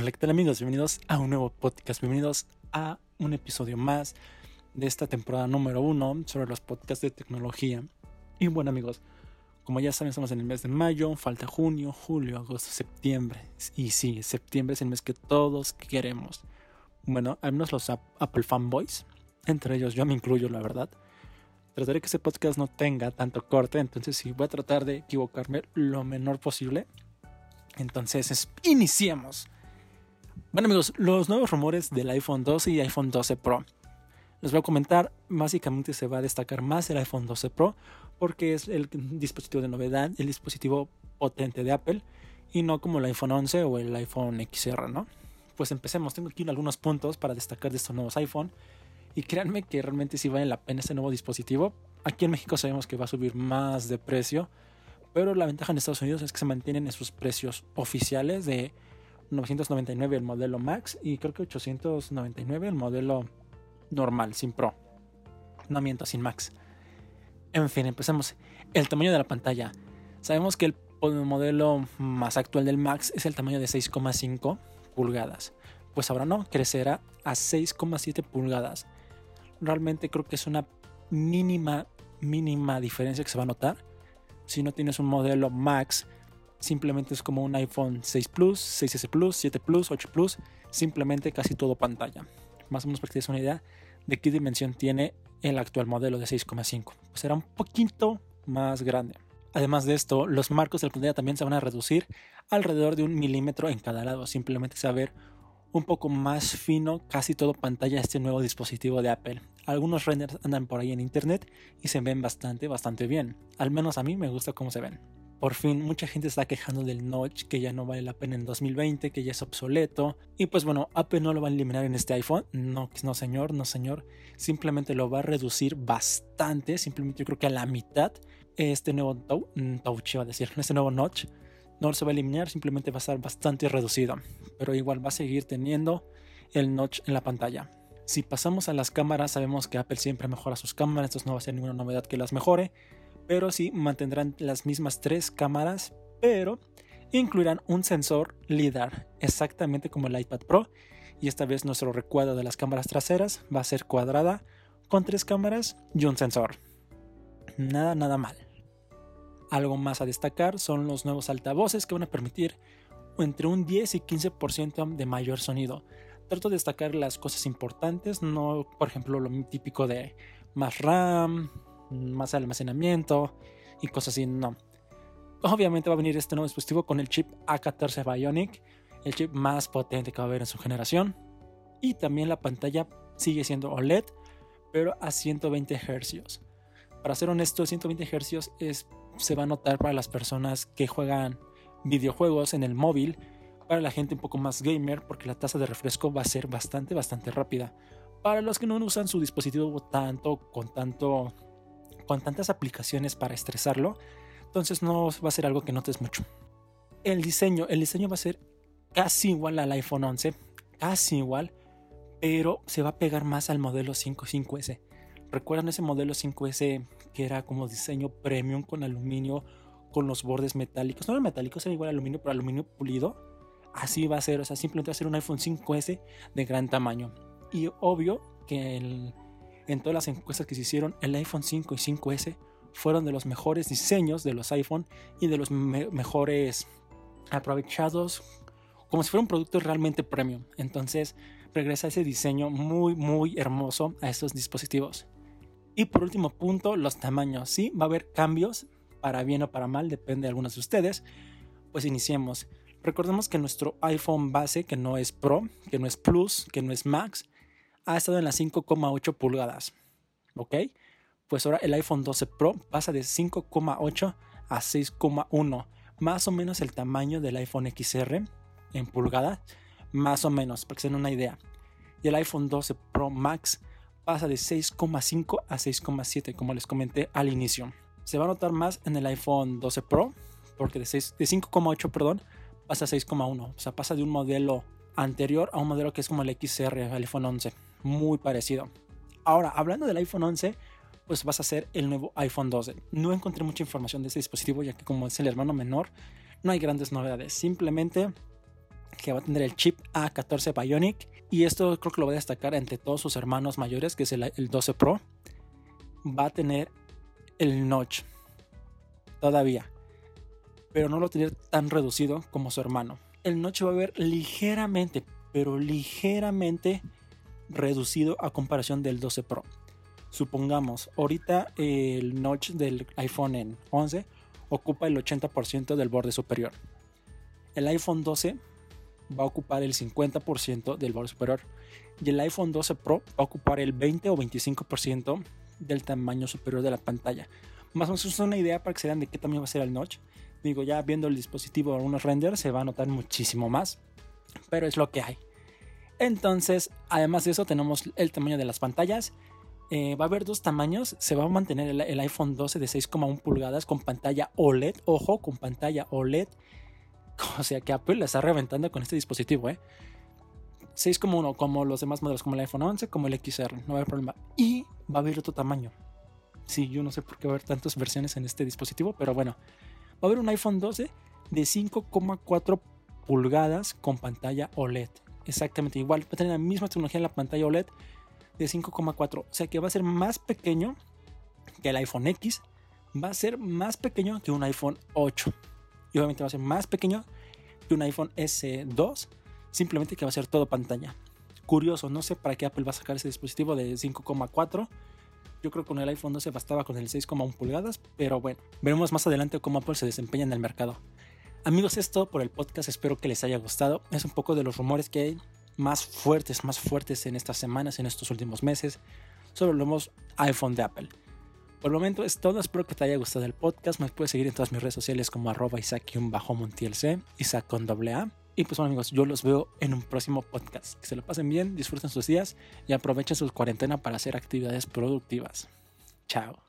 Hola, ¿qué tal amigos? Bienvenidos a un nuevo podcast, bienvenidos a un episodio más de esta temporada número uno sobre los podcasts de tecnología. Y bueno amigos, como ya saben, estamos en el mes de mayo, falta junio, julio, agosto, septiembre. Y sí, septiembre es el mes que todos queremos. Bueno, al menos los Apple fanboys, entre ellos yo me incluyo, la verdad. Trataré que ese podcast no tenga tanto corte, entonces sí, voy a tratar de equivocarme lo menor posible. Entonces, iniciemos. Bueno amigos, los nuevos rumores del iPhone 12 y iPhone 12 Pro. Les voy a comentar, básicamente se va a destacar más el iPhone 12 Pro porque es el dispositivo de novedad, el dispositivo potente de Apple y no como el iPhone 11 o el iPhone XR, ¿no? Pues empecemos, tengo aquí algunos puntos para destacar de estos nuevos iPhone y créanme que realmente sí vale la pena este nuevo dispositivo. Aquí en México sabemos que va a subir más de precio, pero la ventaja en Estados Unidos es que se mantienen en sus precios oficiales de 999 el modelo Max y creo que 899 el modelo normal, sin Pro. No miento, sin Max. En fin, empecemos. El tamaño de la pantalla. Sabemos que el modelo más actual del Max es el tamaño de 6,5 pulgadas. Pues ahora no, crecerá a 6,7 pulgadas. Realmente creo que es una mínima, mínima diferencia que se va a notar. Si no tienes un modelo Max simplemente es como un iPhone 6 Plus, 6S Plus, 7 Plus, 8 Plus, simplemente casi todo pantalla. Más o menos para que te una idea de qué dimensión tiene el actual modelo de 6,5. Pues será un poquito más grande. Además de esto, los marcos de la pantalla también se van a reducir alrededor de un milímetro en cada lado. Simplemente se va a ver un poco más fino casi todo pantalla este nuevo dispositivo de Apple. Algunos renders andan por ahí en internet y se ven bastante, bastante bien. Al menos a mí me gusta cómo se ven. Por fin, mucha gente está quejando del notch, que ya no vale la pena en 2020, que ya es obsoleto. Y pues bueno, Apple no lo va a eliminar en este iPhone. No, no señor, no señor. Simplemente lo va a reducir bastante. Simplemente yo creo que a la mitad. Este nuevo mm, touch, iba a decir, este nuevo notch no se va a eliminar, simplemente va a estar bastante reducido. Pero igual va a seguir teniendo el notch en la pantalla. Si pasamos a las cámaras, sabemos que Apple siempre mejora sus cámaras, entonces no va a ser ninguna novedad que las mejore pero sí mantendrán las mismas tres cámaras, pero incluirán un sensor LIDAR, exactamente como el iPad Pro, y esta vez nuestro recuadro de las cámaras traseras va a ser cuadrada con tres cámaras y un sensor. Nada, nada mal. Algo más a destacar son los nuevos altavoces que van a permitir entre un 10 y 15% de mayor sonido. Trato de destacar las cosas importantes, no por ejemplo lo típico de más RAM, más almacenamiento y cosas así, no. Obviamente va a venir este nuevo dispositivo con el chip A14 Bionic, el chip más potente que va a haber en su generación. Y también la pantalla sigue siendo OLED, pero a 120 Hz. Para ser honesto, 120 Hz es, se va a notar para las personas que juegan videojuegos en el móvil, para la gente un poco más gamer, porque la tasa de refresco va a ser bastante, bastante rápida. Para los que no usan su dispositivo tanto, con tanto con tantas aplicaciones para estresarlo, entonces no va a ser algo que notes mucho. El diseño, el diseño va a ser casi igual al iPhone 11, casi igual, pero se va a pegar más al modelo 5 5S. ¿Recuerdan ese modelo 5S que era como diseño premium con aluminio, con los bordes metálicos? No eran metálicos, era igual aluminio, pero aluminio pulido. Así va a ser, o sea, simplemente va a ser un iPhone 5S de gran tamaño. Y obvio que el, en todas las encuestas que se hicieron, el iPhone 5 y 5S fueron de los mejores diseños de los iPhone y de los mejores aprovechados, como si fuera un producto realmente premium. Entonces regresa ese diseño muy, muy hermoso a estos dispositivos. Y por último punto, los tamaños. Sí, va a haber cambios, para bien o para mal, depende de algunos de ustedes. Pues iniciemos. Recordemos que nuestro iPhone base, que no es Pro, que no es Plus, que no es Max, ha estado en las 5,8 pulgadas. ¿Ok? Pues ahora el iPhone 12 Pro pasa de 5,8 a 6,1. Más o menos el tamaño del iPhone XR en pulgadas. Más o menos, para que se den una idea. Y el iPhone 12 Pro Max pasa de 6,5 a 6,7, como les comenté al inicio. Se va a notar más en el iPhone 12 Pro, porque de, de 5,8, perdón, pasa a 6,1. O sea, pasa de un modelo anterior a un modelo que es como el XR, el iPhone 11 muy parecido. Ahora, hablando del iPhone 11, pues vas a ser el nuevo iPhone 12. No encontré mucha información de este dispositivo, ya que como es el hermano menor, no hay grandes novedades. Simplemente que va a tener el chip A14 Bionic. Y esto creo que lo voy a destacar entre todos sus hermanos mayores, que es el, el 12 Pro. Va a tener el notch todavía, pero no lo tener tan reducido como su hermano. El notch va a ver ligeramente, pero ligeramente reducido a comparación del 12 Pro. Supongamos, ahorita el notch del iPhone 11 ocupa el 80% del borde superior. El iPhone 12 va a ocupar el 50% del borde superior y el iPhone 12 Pro va a ocupar el 20 o 25% del tamaño superior de la pantalla. Más o menos es una idea para que se vean de qué tamaño va a ser el notch. Digo, ya viendo el dispositivo algunos renders se va a notar muchísimo más, pero es lo que hay. Entonces, además de eso, tenemos el tamaño de las pantallas. Eh, va a haber dos tamaños. Se va a mantener el, iPhone 12 de 6,1 pulgadas con pantalla OLED. Ojo, con pantalla OLED. O sea que Apple la está reventando con este dispositivo, ¿eh? 6,1 como los demás modelos, como el iPhone 11, como el XR. No va a haber problema. Y va a haber otro tamaño. Sí, yo no sé por qué va a haber tantas versiones en este dispositivo, pero bueno. Va a haber un iPhone 12 de 5,4 pulgadas con pantalla OLED exactamente igual. Va a tener la misma tecnología en la pantalla OLED de 5,4. O sea que va a ser más pequeño que el iPhone X. Va a ser más pequeño que un iPhone 8. Y obviamente va a ser más pequeño que un iPhone S2. Simplemente que va a ser todo pantalla. Curioso, no sé para qué Apple va a sacar ese dispositivo de 5,4. Yo creo que con el iPhone 12 bastaba con el 6,1 pulgadas. Pero bueno, veremos más adelante cómo Apple se desempeña en el mercado. Amigos, es todo por el podcast. Espero que les haya gustado. Es un poco de los rumores que hay más fuertes, más fuertes en estas semanas, en estos últimos meses, sobre los iPhone de Apple. Por el momento es todo. Espero que te haya gustado el podcast. Me puedes seguir en todas mis redes sociales como arroba Isaac-Montielc, Isaac con doble A. Y pues amigos, yo los veo en un próximo podcast. Que se lo pasen bien, disfruten sus días y aprovechen su cuarentena para hacer actividades productivas. Chao.